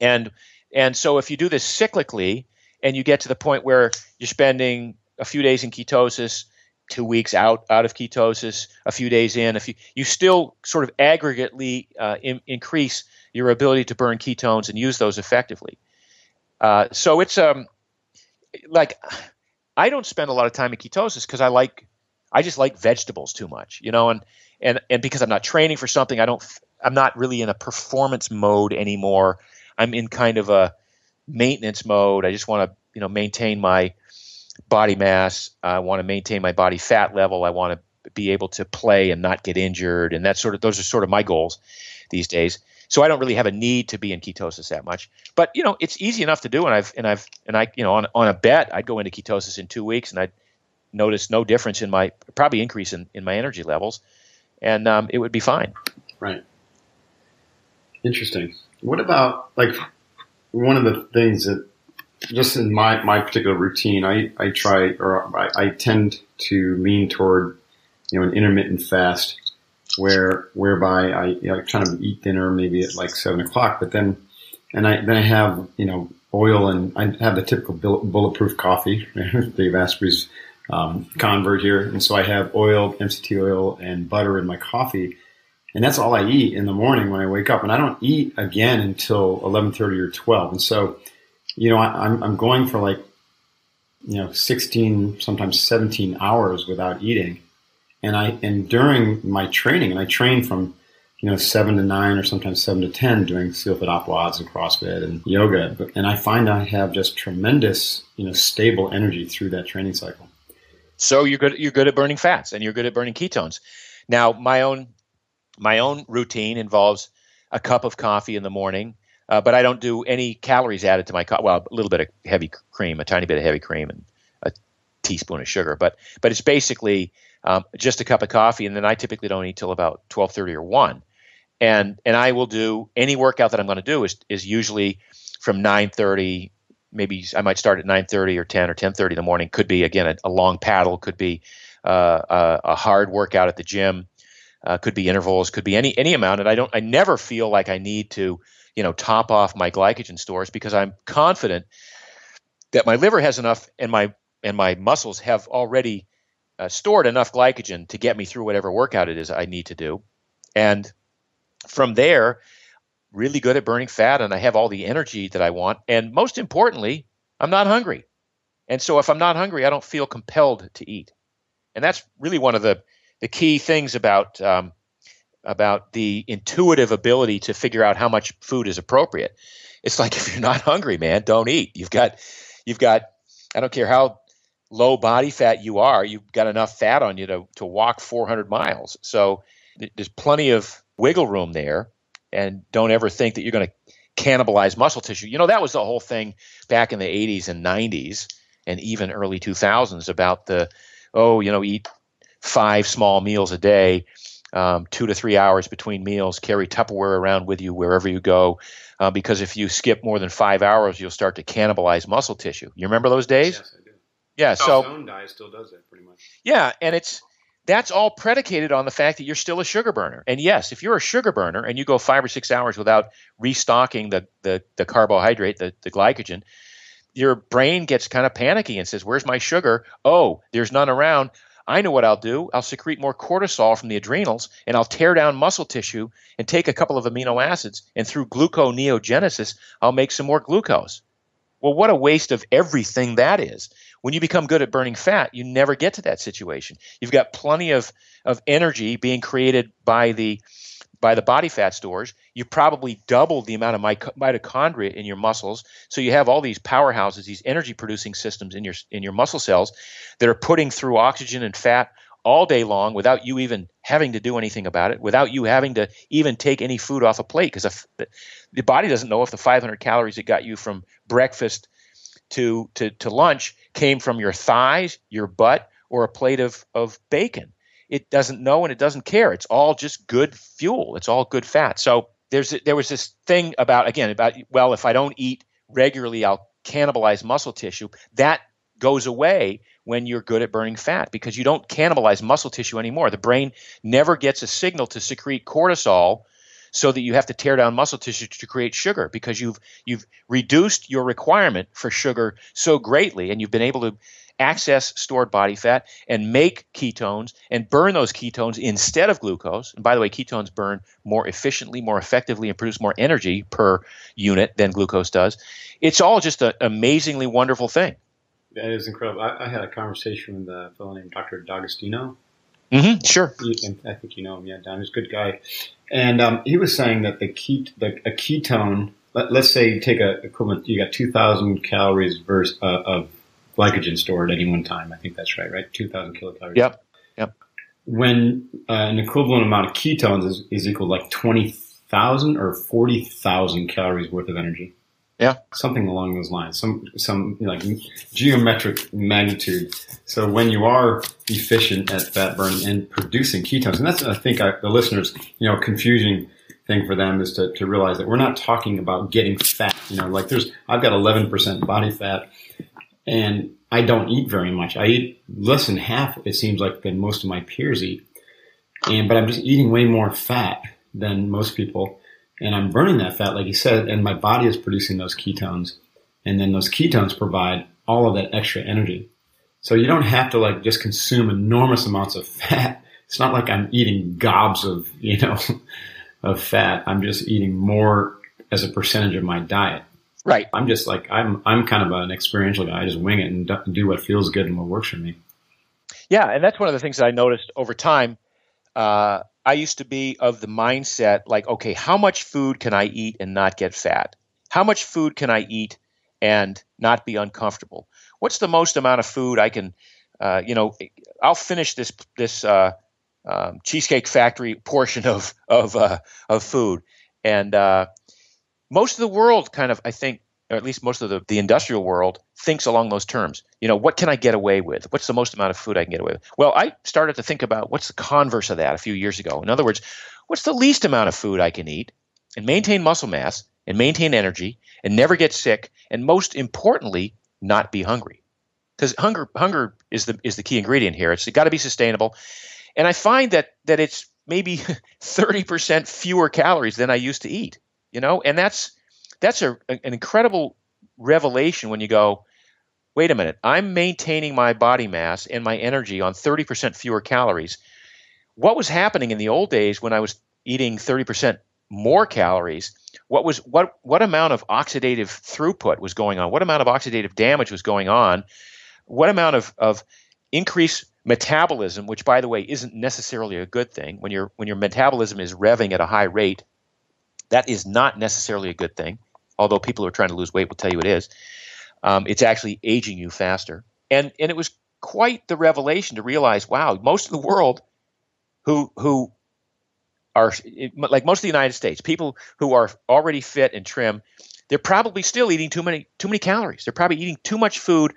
And and so if you do this cyclically and you get to the point where you're spending a few days in ketosis, two weeks out out of ketosis, a few days in, if you you still sort of aggregately uh, in, increase your ability to burn ketones and use those effectively. Uh, so it's um like I don't spend a lot of time in ketosis because I like I just like vegetables too much, you know, and and and because I'm not training for something, I don't I'm not really in a performance mode anymore. I'm in kind of a maintenance mode. I just want to you know maintain my body mass. I want to maintain my body fat level. I want to be able to play and not get injured, and that sort of those are sort of my goals these days. So I don't really have a need to be in ketosis that much. But you know, it's easy enough to do, and I've and I've and I you know on on a bet I'd go into ketosis in two weeks, and I'd notice no difference in my probably increase in, in my energy levels and um, it would be fine. Right. Interesting. What about like one of the things that just in my, my particular routine, I, I try or I, I tend to lean toward you know an intermittent fast where whereby I you know, kind of eat dinner maybe at like seven o'clock, but then and I then I have you know oil and I have the typical bulletproof coffee, Dave Asprey's um, convert here, and so I have oil, MCT oil, and butter in my coffee, and that's all I eat in the morning when I wake up, and I don't eat again until eleven thirty or twelve, and so you know I, I'm I'm going for like you know sixteen, sometimes seventeen hours without eating, and I and during my training, and I train from you know, seven to nine or sometimes seven to 10 doing SealFit Aquads and CrossFit and yoga. And I find I have just tremendous, you know, stable energy through that training cycle. So you're good. You're good at burning fats, and you're good at burning ketones. Now, my own my own routine involves a cup of coffee in the morning, uh, but I don't do any calories added to my coffee. Well, a little bit of heavy cream, a tiny bit of heavy cream, and a teaspoon of sugar. But but it's basically um, just a cup of coffee, and then I typically don't eat till about twelve thirty or one. And and I will do any workout that I'm going to do is is usually from nine thirty maybe I might start at 9:30 or 10 or 10:30 in the morning. Could be again a, a long paddle. Could be uh, a, a, hard workout at the gym. Uh, could be intervals. Could be any any amount. And I don't. I never feel like I need to you know top off my glycogen stores because I'm confident that my liver has enough and my and my muscles have already uh, stored enough glycogen to get me through whatever workout it is I need to do. And from there, really good at burning fat and I have all the energy that I want. And most importantly, I'm not hungry. And so if I'm not hungry, I don't feel compelled to eat. And that's really one of the, the key things about um, about the intuitive ability to figure out how much food is appropriate. It's like if you're not hungry, man, don't eat. You've got you've got I don't care how low body fat you are, you've got enough fat on you to to walk 400 miles. So there's plenty of wiggle room there and don't ever think that you're going to cannibalize muscle tissue. You know, that was the whole thing back in the 80s and 90s and even early 2000s about the, oh, you know, eat five small meals a day, um, two to three hours between meals, carry Tupperware around with you wherever you go. Uh, because if you skip more than five hours, you'll start to cannibalize muscle tissue. You remember those days? Yes. Yeah, so own diet still does that pretty much. Yeah, and it's that's all predicated on the fact that you're still a sugar burner. And yes, if you're a sugar burner and you go five or six hours without restocking the, the, the carbohydrate, the, the glycogen, your brain gets kind of panicky and says, Where's my sugar? Oh, there's none around. I know what I'll do. I'll secrete more cortisol from the adrenals and I'll tear down muscle tissue and take a couple of amino acids and through gluconeogenesis, I'll make some more glucose. Well, what a waste of everything that is. When you become good at burning fat, you never get to that situation. You've got plenty of, of energy being created by the by the body fat stores. You probably doubled the amount of mitochondria in your muscles, so you have all these powerhouses, these energy producing systems in your in your muscle cells that are putting through oxygen and fat all day long without you even having to do anything about it, without you having to even take any food off a plate, because the body doesn't know if the 500 calories it got you from breakfast to, to, to lunch came from your thighs, your butt, or a plate of, of bacon it doesn't know and it doesn't care. It's all just good fuel. It's all good fat. So there's there was this thing about again about well if I don't eat regularly I'll cannibalize muscle tissue. That goes away when you're good at burning fat because you don't cannibalize muscle tissue anymore. The brain never gets a signal to secrete cortisol so that you have to tear down muscle tissue to create sugar because you've you've reduced your requirement for sugar so greatly and you've been able to access stored body fat and make ketones and burn those ketones instead of glucose. And by the way, ketones burn more efficiently, more effectively, and produce more energy per unit than glucose does. It's all just an amazingly wonderful thing. That is incredible. I, I had a conversation with uh, a fellow named Dr. D'Agostino. Mm-hmm, sure. I think you know him. Yeah, Dom. He's a good guy. And um, he was saying that the, key, the a ketone, let, us say you take a equivalent, you got 2,000 calories versus, uh, of glycogen stored at any one time. I think that's right, right? 2,000 kilocalories. Yep. Yep. When uh, an equivalent amount of ketones is, is equal to like 20,000 or 40,000 calories worth of energy. Yeah. Something along those lines. Some, some like geometric magnitude. So when you are efficient at fat burn and producing ketones, and that's, I think, I, the listeners, you know, confusing thing for them is to, to realize that we're not talking about getting fat. You know, like there's, I've got 11% body fat and I don't eat very much. I eat less than half, it seems like, than most of my peers eat. And, but I'm just eating way more fat than most people. And I'm burning that fat, like you said, and my body is producing those ketones. And then those ketones provide all of that extra energy. So you don't have to like just consume enormous amounts of fat. It's not like I'm eating gobs of, you know, of fat. I'm just eating more as a percentage of my diet. Right. I'm just like I'm I'm kind of an experiential guy. I just wing it and do what feels good and what works for me. Yeah, and that's one of the things that I noticed over time. Uh, I used to be of the mindset like, okay, how much food can I eat and not get fat? How much food can I eat and not be uncomfortable? What's the most amount of food I can, uh, you know, I'll finish this this uh, um, cheesecake factory portion of of uh, of food, and uh, most of the world kind of, I think, or at least most of the, the industrial world thinks along those terms. You know, what can I get away with? What's the most amount of food I can get away with? Well, I started to think about what's the converse of that a few years ago. In other words, what's the least amount of food I can eat and maintain muscle mass and maintain energy and never get sick and most importantly, not be hungry. Because hunger hunger is the is the key ingredient here. It's got to be sustainable. And I find that that it's maybe 30% fewer calories than I used to eat you know, and that's that's a, an incredible revelation when you go, wait a minute, I'm maintaining my body mass and my energy on 30% fewer calories. What was happening in the old days when I was eating 30% more calories? What was what what amount of oxidative throughput was going on? What amount of oxidative damage was going on? What amount of, of increased metabolism, which by the way isn't necessarily a good thing when your when your metabolism is revving at a high rate, that is not necessarily a good thing, although people who are trying to lose weight will tell you it is. Um, it's actually aging you faster. And, and it was quite the revelation to realize wow, most of the world who, who are like most of the United States, people who are already fit and trim, they're probably still eating too many too many calories. They're probably eating too much food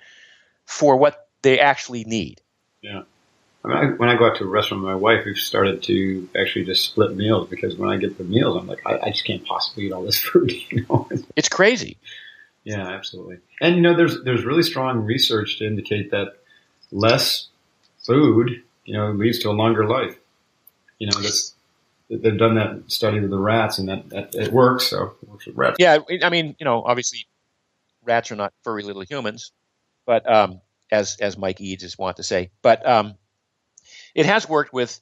for what they actually need. Yeah. I mean, I, when I go out to a restaurant with my wife, we've started to actually just split meals because when I get the meals, I'm like, I, I just can't possibly eat all this food. You know, it's crazy. Yeah, absolutely. And you know, there's there's really strong research to indicate that less food, you know, leads to a longer life. You know, that's they've done that study with the rats, and that, that it works. So it works with rats. Yeah, I mean, you know, obviously, rats are not furry little humans, but um, as as Mike Eades is wont to say, but um, it has worked with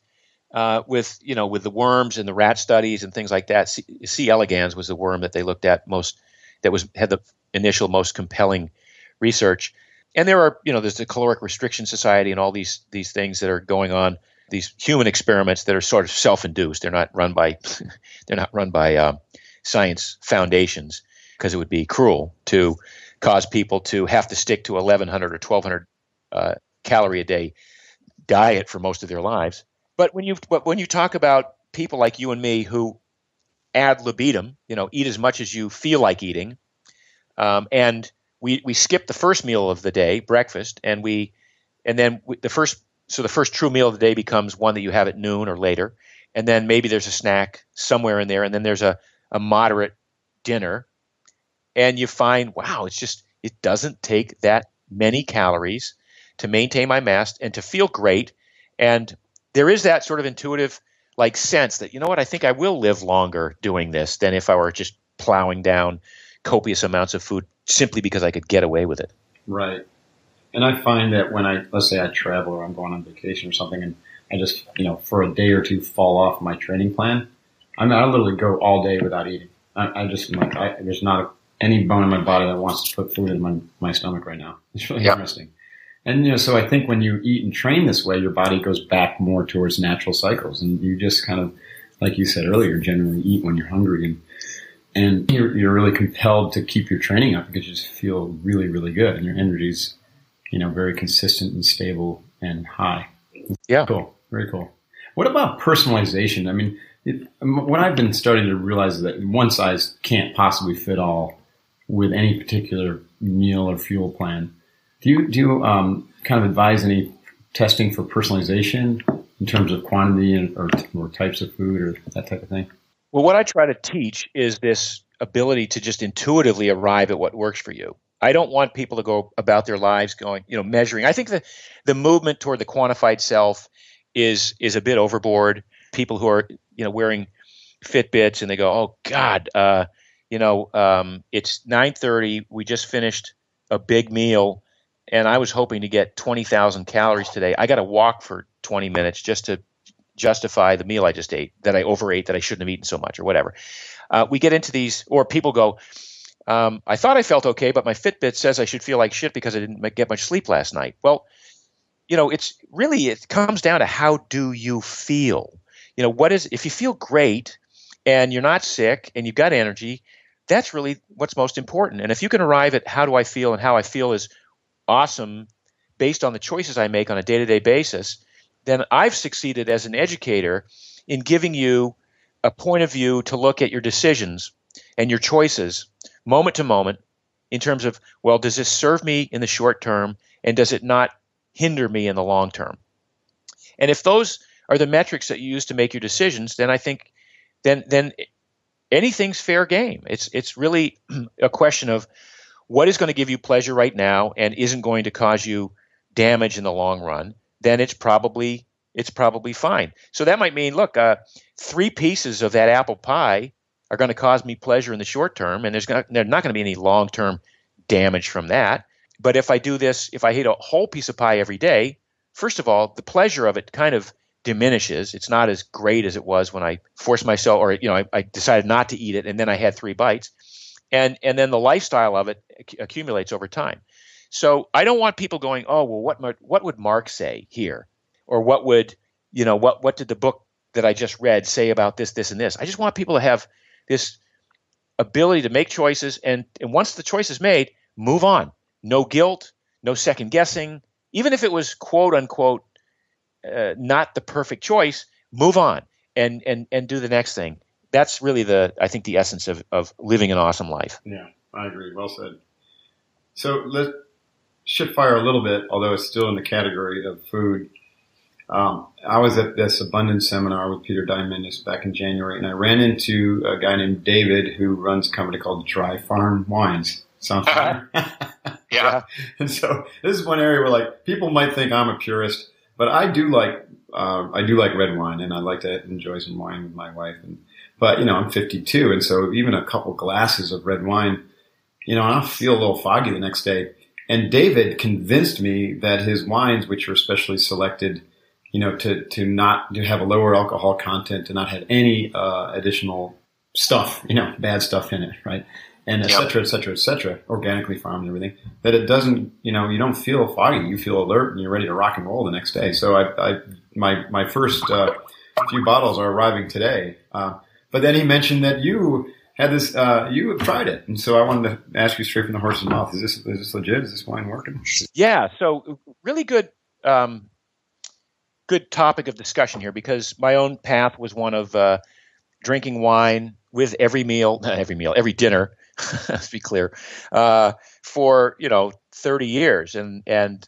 uh, with you know with the worms and the rat studies and things like that. C, C. elegans was the worm that they looked at most that was had the initial most compelling research. And there are you know there's the caloric restriction society and all these these things that are going on. These human experiments that are sort of self-induced. They're not run by they're not run by uh, science foundations because it would be cruel to cause people to have to stick to 1100 or 1200 uh, calorie a day diet for most of their lives. But when you but when you talk about people like you and me who ad libitum, you know, eat as much as you feel like eating, um, and we we skip the first meal of the day, breakfast, and we and then we, the first so the first true meal of the day becomes one that you have at noon or later, and then maybe there's a snack somewhere in there, and then there's a a moderate dinner, and you find wow, it's just it doesn't take that many calories to maintain my mass and to feel great, and there is that sort of intuitive like sense that you know what I think I will live longer doing this than if I were just plowing down copious amounts of food simply because I could get away with it. Right. And I find that when I let's say I travel or I'm going on vacation or something and I just you know for a day or two fall off my training plan, I mean I literally go all day without eating. I, I just like I, there's not any bone in my body that wants to put food in my my stomach right now. It's really Yeah. interesting. And you know, so I think when you eat and train this way, your body goes back more towards natural cycles, and you just kind of, like you said earlier, generally eat when you're hungry, and and you're you're really compelled to keep your training up because you just feel really really good, and your energy's, you know, very consistent and stable and high. Yeah. Cool. Very cool. What about personalization? I mean, it, what I've been starting to realize is that one size can't possibly fit all with any particular meal or fuel plan. Do you do you um, kind of advise any testing for personalization in terms of quantity and, or, or types of food or that type of thing? Well, what I try to teach is this ability to just intuitively arrive at what works for you. I don't want people to go about their lives going, you know, measuring. I think the the movement toward the quantified self is is a bit overboard. People who are, you know, wearing Fitbits and they go, "Oh God, uh, you know, um, it's 9:30. We just finished a big meal, and I was hoping to get 20,000 calories today. I got to walk for 20 minutes just to justify the meal I just ate that I overate that I shouldn't have eaten so much or whatever. Uh, we get into these, or people go, um, I thought I felt okay, but my Fitbit says I should feel like shit because I didn't get much sleep last night. Well, you know, it's really it comes down to how do you feel. You know, what is if you feel great and you're not sick and you've got energy, that's really what's most important. And if you can arrive at how do I feel and how I feel is awesome based on the choices I make on a day-to-day basis, then I've succeeded as an educator in giving you a point of view to look at your decisions and your choices moment to moment in terms of, well, does this serve me in the short term and does it not hinder me in the long term? And if those are the metrics that you use to make your decisions, then I think then then anything's fair game. It's it's really a question of what is going to give you pleasure right now and isn't going to cause you damage in the long run. Then it's probably it's probably fine. So that might mean, look, uh, three pieces of that apple pie are going to cause me pleasure in the short term, and there's gonna, there's not going to be any long term damage from that. But if I do this, if I eat a whole piece of pie every day, first of all, the pleasure of it kind of diminishes. It's not as great as it was when I forced myself, or you know, I, I decided not to eat it, and then I had three bites, and and then the lifestyle of it accumulates over time. So I don't want people going, oh well, what what would Mark say here, or what would you know what what did the book that I just read say about this, this, and this? I just want people to have this ability to make choices, and and once the choice is made, move on. No guilt, no second guessing. Even if it was quote unquote uh, not the perfect choice, move on and and and do the next thing. That's really the I think the essence of of living an awesome life. Yeah, I agree. Well said. So let's shift fire a little bit, although it's still in the category of food. Um, I was at this abundance seminar with Peter Diamandis back in January, and I ran into a guy named David who runs a company called Dry Farm Wines. Sound familiar? Yeah. And so this is one area where like people might think I'm a purist, but I do like uh, I do like red wine, and I like to enjoy some wine with my wife. And but you know I'm 52, and so even a couple glasses of red wine, you know, I'll feel a little foggy the next day. And David convinced me that his wines, which are specially selected you know, to to not to have a lower alcohol content, to not have any uh, additional stuff, you know, bad stuff in it, right? And et cetera, et cetera, et cetera, organically farmed and everything, that it doesn't, you know, you don't feel foggy, you feel alert and you're ready to rock and roll the next day. So I, I my, my first, uh, few bottles are arriving today. Uh, but then he mentioned that you had this, uh, you have tried it. And so I wanted to ask you straight from the horse's mouth. Is this, is this legit? Is this wine working? Yeah, so really good, um, good topic of discussion here because my own path was one of uh, drinking wine with every meal, not every meal, every dinner. let's be clear, uh, for you know thirty years, and and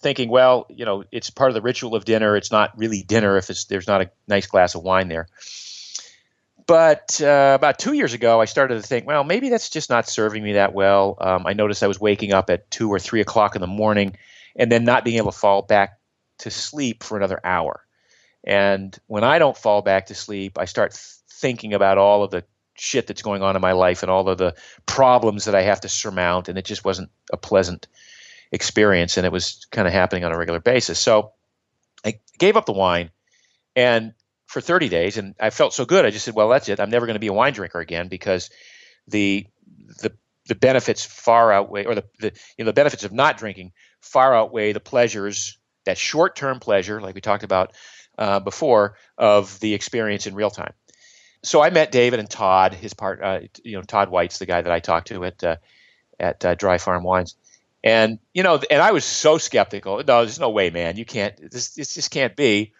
thinking, well, you know, it's part of the ritual of dinner. It's not really dinner if there's not a nice glass of wine there. But uh, about two years ago, I started to think, well, maybe that's just not serving me that well. Um, I noticed I was waking up at two or three o'clock in the morning, and then not being able to fall back to sleep for another hour. And when I don't fall back to sleep, I start thinking about all of the shit that's going on in my life and all of the problems that I have to surmount, and it just wasn't a pleasant experience, and it was kind of happening on a regular basis. So I gave up the wine, and for 30 days, and I felt so good. I just said, "Well, that's it. I'm never going to be a wine drinker again because the the the benefits far outweigh, or the, the you know the benefits of not drinking far outweigh the pleasures, that short term pleasure, like we talked about uh, before, of the experience in real time." So I met David and Todd, his part, uh, you know, Todd White's the guy that I talked to at uh, at uh, Dry Farm Wines, and you know, and I was so skeptical. No, there's no way, man. You can't. This this just can't be.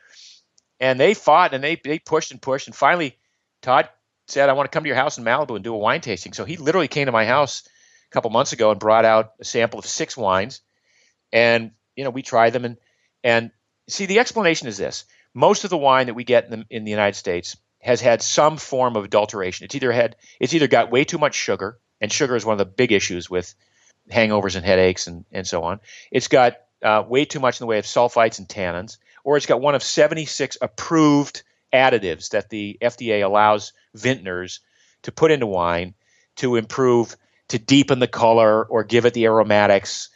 And they fought and they they pushed and pushed, and finally, Todd said, "I want to come to your house in Malibu and do a wine tasting." So he literally came to my house a couple months ago and brought out a sample of six wines, and you know, we tried them and and see the explanation is this: most of the wine that we get in the, in the United States has had some form of adulteration. It's either had it's either got way too much sugar, and sugar is one of the big issues with hangovers and headaches and, and so on. It's got uh, way too much in the way of sulfites and tannins, or it's got one of 76 approved additives that the FDA allows vintners to put into wine to improve, to deepen the color or give it the aromatics.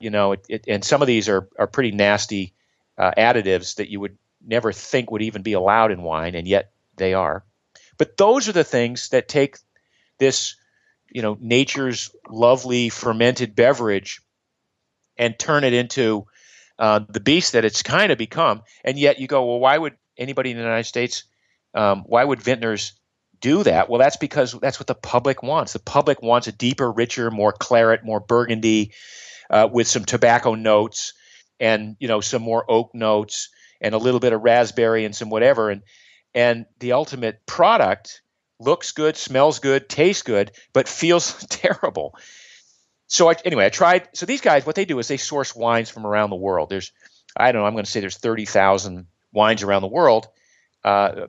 You know, it, it, and some of these are, are pretty nasty uh, additives that you would never think would even be allowed in wine, and yet they are. But those are the things that take this you know nature's lovely fermented beverage and turn it into uh, the beast that it's kind of become. And yet you go well why would anybody in the united states um, why would vintners do that? Well that's because that's what the public wants. The public wants a deeper richer more claret more burgundy uh, with some tobacco notes and you know some more oak notes and a little bit of raspberry and some whatever. And and the ultimate product looks good, smells good, tastes good, but feels terrible. So I, anyway, I tried. So these guys, what they do is they source wines from around the world. There's, I don't know, I'm going to say there's 30,000 wines around the world, uh,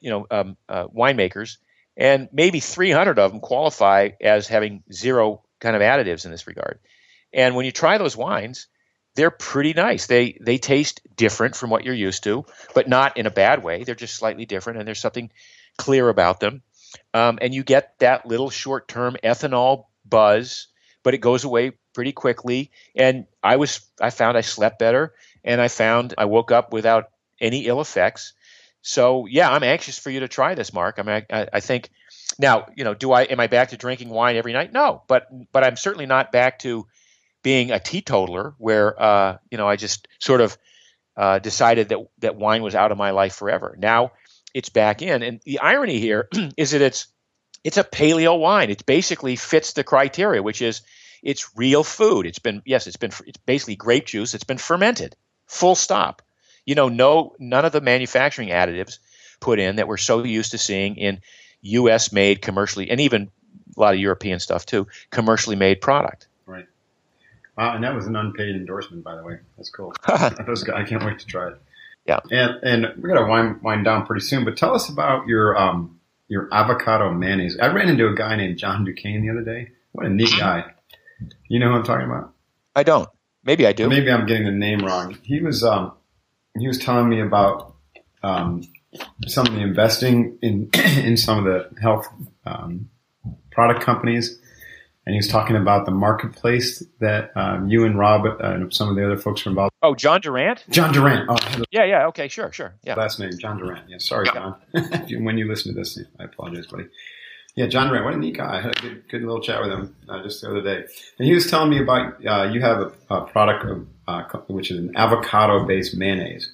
you know, um, uh, winemakers, and maybe 300 of them qualify as having zero kind of additives in this regard. And when you try those wines, they're pretty nice. They they taste different from what you're used to, but not in a bad way. They're just slightly different, and there's something clear about them. Um, and you get that little short term ethanol buzz, but it goes away pretty quickly. And I was I found I slept better, and I found I woke up without any ill effects. So yeah, I'm anxious for you to try this, Mark. I mean, I, I, think now you know, do I am I back to drinking wine every night? No, but but I'm certainly not back to being a teetotaler where uh, you know I just sort of uh, decided that that wine was out of my life forever. Now it's back in, and the irony here is that it's it's a paleo wine. It basically fits the criteria, which is it's real food. It's been yes, it's been it's basically grape juice. It's been fermented. Full stop. You know, no none of the manufacturing additives put in that we're so used to seeing in U.S. made commercially, and even a lot of European stuff too, commercially made product. Right. Wow, and that was an unpaid endorsement, by the way. That's cool. Those guys, I can't wait to try it. Yeah. And and we're gonna wind wind down pretty soon, but tell us about your um your avocado mayonnaise. I ran into a guy named John Duquesne the other day. What a neat guy. You know who I'm talking about? I don't. Maybe I do. Maybe I'm getting the name wrong. He was um he was telling me about um some of the investing in in some of the health um, product companies and he was talking about the marketplace that um, you and Rob uh, and some of the other folks were involved. Oh, John Durant. John Durant. Oh, I had the Yeah, yeah. Okay, sure, sure. Yeah. last name John Durant. Yeah, sorry, John. When you listen to this, I apologize, buddy. Yeah, John Durant. What a neat guy. I had a good, good little chat with him uh, just the other day, and he was telling me about uh, you have a, a product of, uh, which is an avocado-based mayonnaise.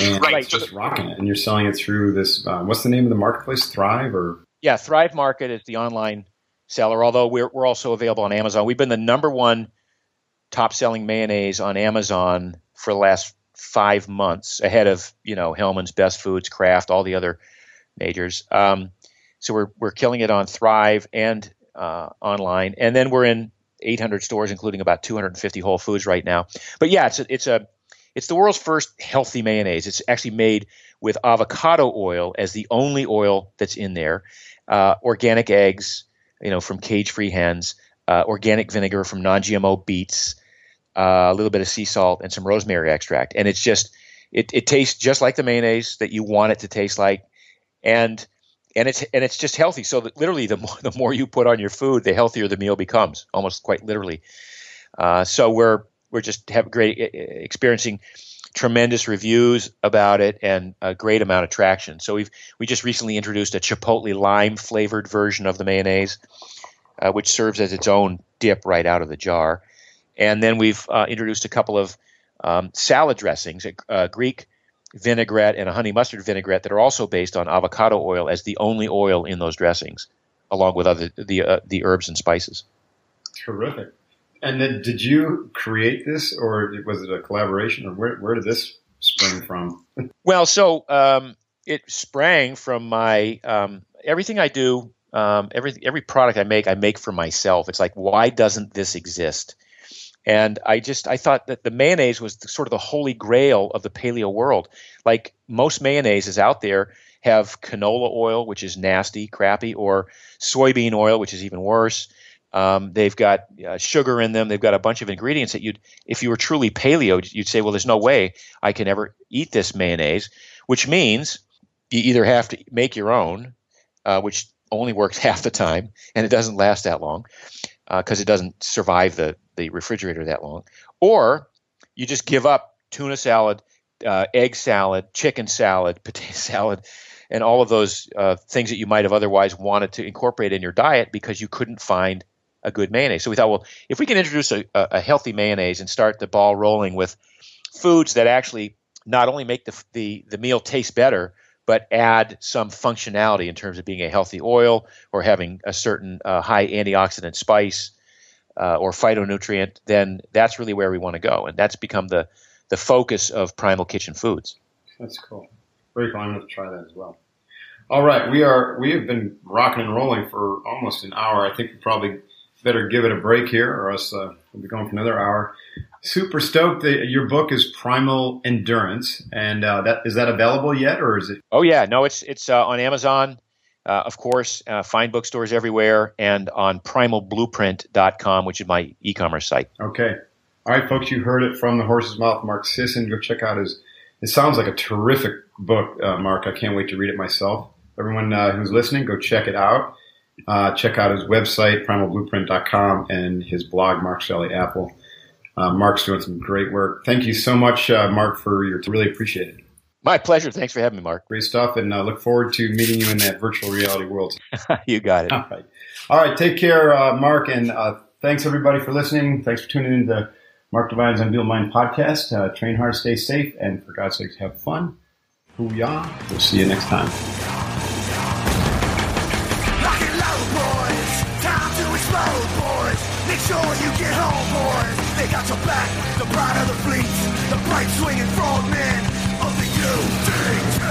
And Right. it's just rocking it, and you're selling it through this. Uh, what's the name of the marketplace? Thrive or Yeah, Thrive Market is the online seller, although we're, we're also available on Amazon. We've been the number one top selling mayonnaise on Amazon for the last five months, ahead of you know Hellmann's, Best Foods, Kraft, all the other majors. Um, so we're we're killing it on Thrive and uh, online, and then we're in 800 stores, including about 250 Whole Foods right now. But yeah, it's a, it's a it's the world's first healthy mayonnaise. It's actually made with avocado oil as the only oil that's in there, uh, organic eggs, you know, from cage-free hens, uh, organic vinegar from non-GMO beets, uh, a little bit of sea salt, and some rosemary extract. And it's just it, it tastes just like the mayonnaise that you want it to taste like, and and it's and it's just healthy. So that literally, the more the more you put on your food, the healthier the meal becomes, almost quite literally. Uh, so we're we're just have great experiencing tremendous reviews about it and a great amount of traction. So we've we just recently introduced a chipotle lime flavored version of the mayonnaise, uh, which serves as its own dip right out of the jar. And then we've uh, introduced a couple of um, salad dressings, a, a Greek vinaigrette and a honey mustard vinaigrette that are also based on avocado oil as the only oil in those dressings, along with other the uh, the herbs and spices. terrific. And then, did you create this, or was it a collaboration, or where where did this spring from? Well, so um, it sprang from my um, everything I do, um, every every product I make, I make for myself. It's like, why doesn't this exist? And I just I thought that the mayonnaise was the, sort of the holy grail of the paleo world. Like most mayonnaises out there have canola oil, which is nasty, crappy, or soybean oil, which is even worse. Um, they've got uh, sugar in them. They've got a bunch of ingredients that you'd, if you were truly paleo, you'd say, well, there's no way I can ever eat this mayonnaise, which means you either have to make your own, uh, which only works half the time and it doesn't last that long because it doesn't survive the, the refrigerator that long, or you just give up tuna salad, uh, egg salad, chicken salad, potato salad, and all of those uh, things that you might have otherwise wanted to incorporate in your diet because you couldn't find a good mayonnaise. So we thought, well, if we can introduce a a healthy mayonnaise and start the ball rolling with foods that actually not only make the, the, the meal taste better, but add some functionality in terms of being a healthy oil or having a certain uh, high antioxidant spice uh, or phytonutrient, then that's really where we want to go. And that's become the, the focus of Primal Kitchen Foods. That's cool. Very cool. I'm going to try that as well. All right, we are we have been rocking and rolling for almost an hour. I think we probably better give it a break here, or else uh, we'll be going for another hour. Super stoked that your book is Primal Endurance, and uh, that is that available yet, or is it? Oh yeah, no, it's it's uh, on Amazon, uh, of course, uh, fine bookstores everywhere, and on primalblueprint.com, which is my e-commerce site. Okay. All right, folks, you heard it from the horse's mouth, Mark Sisson. Go check out his. It sounds like a terrific book, uh, Mark. I can't wait to read it myself. Everyone uh, who's listening, go check it out. Uh, check out his website, primalblueprint.com, and his blog, Mark's Daily Apple. Uh, Mark's doing some great work. Thank you so much, uh, Mark, for your. Really appreciate it. My pleasure. Thanks for having me, Mark. Great stuff, and uh, look forward to meeting you in that virtual reality world. you got it. All right. All right. Take care, uh, Mark. And uh, thanks, everybody, for listening. Thanks for tuning in to Mark Divine's Unbeatable Mind podcast. Uh, train hard, stay safe, and for God's sake, have fun. Hoo-yah. We'll see you next time. sure when you get home, boys. They got your back, the pride of the fleet, The bright swinging frogmen of the UDT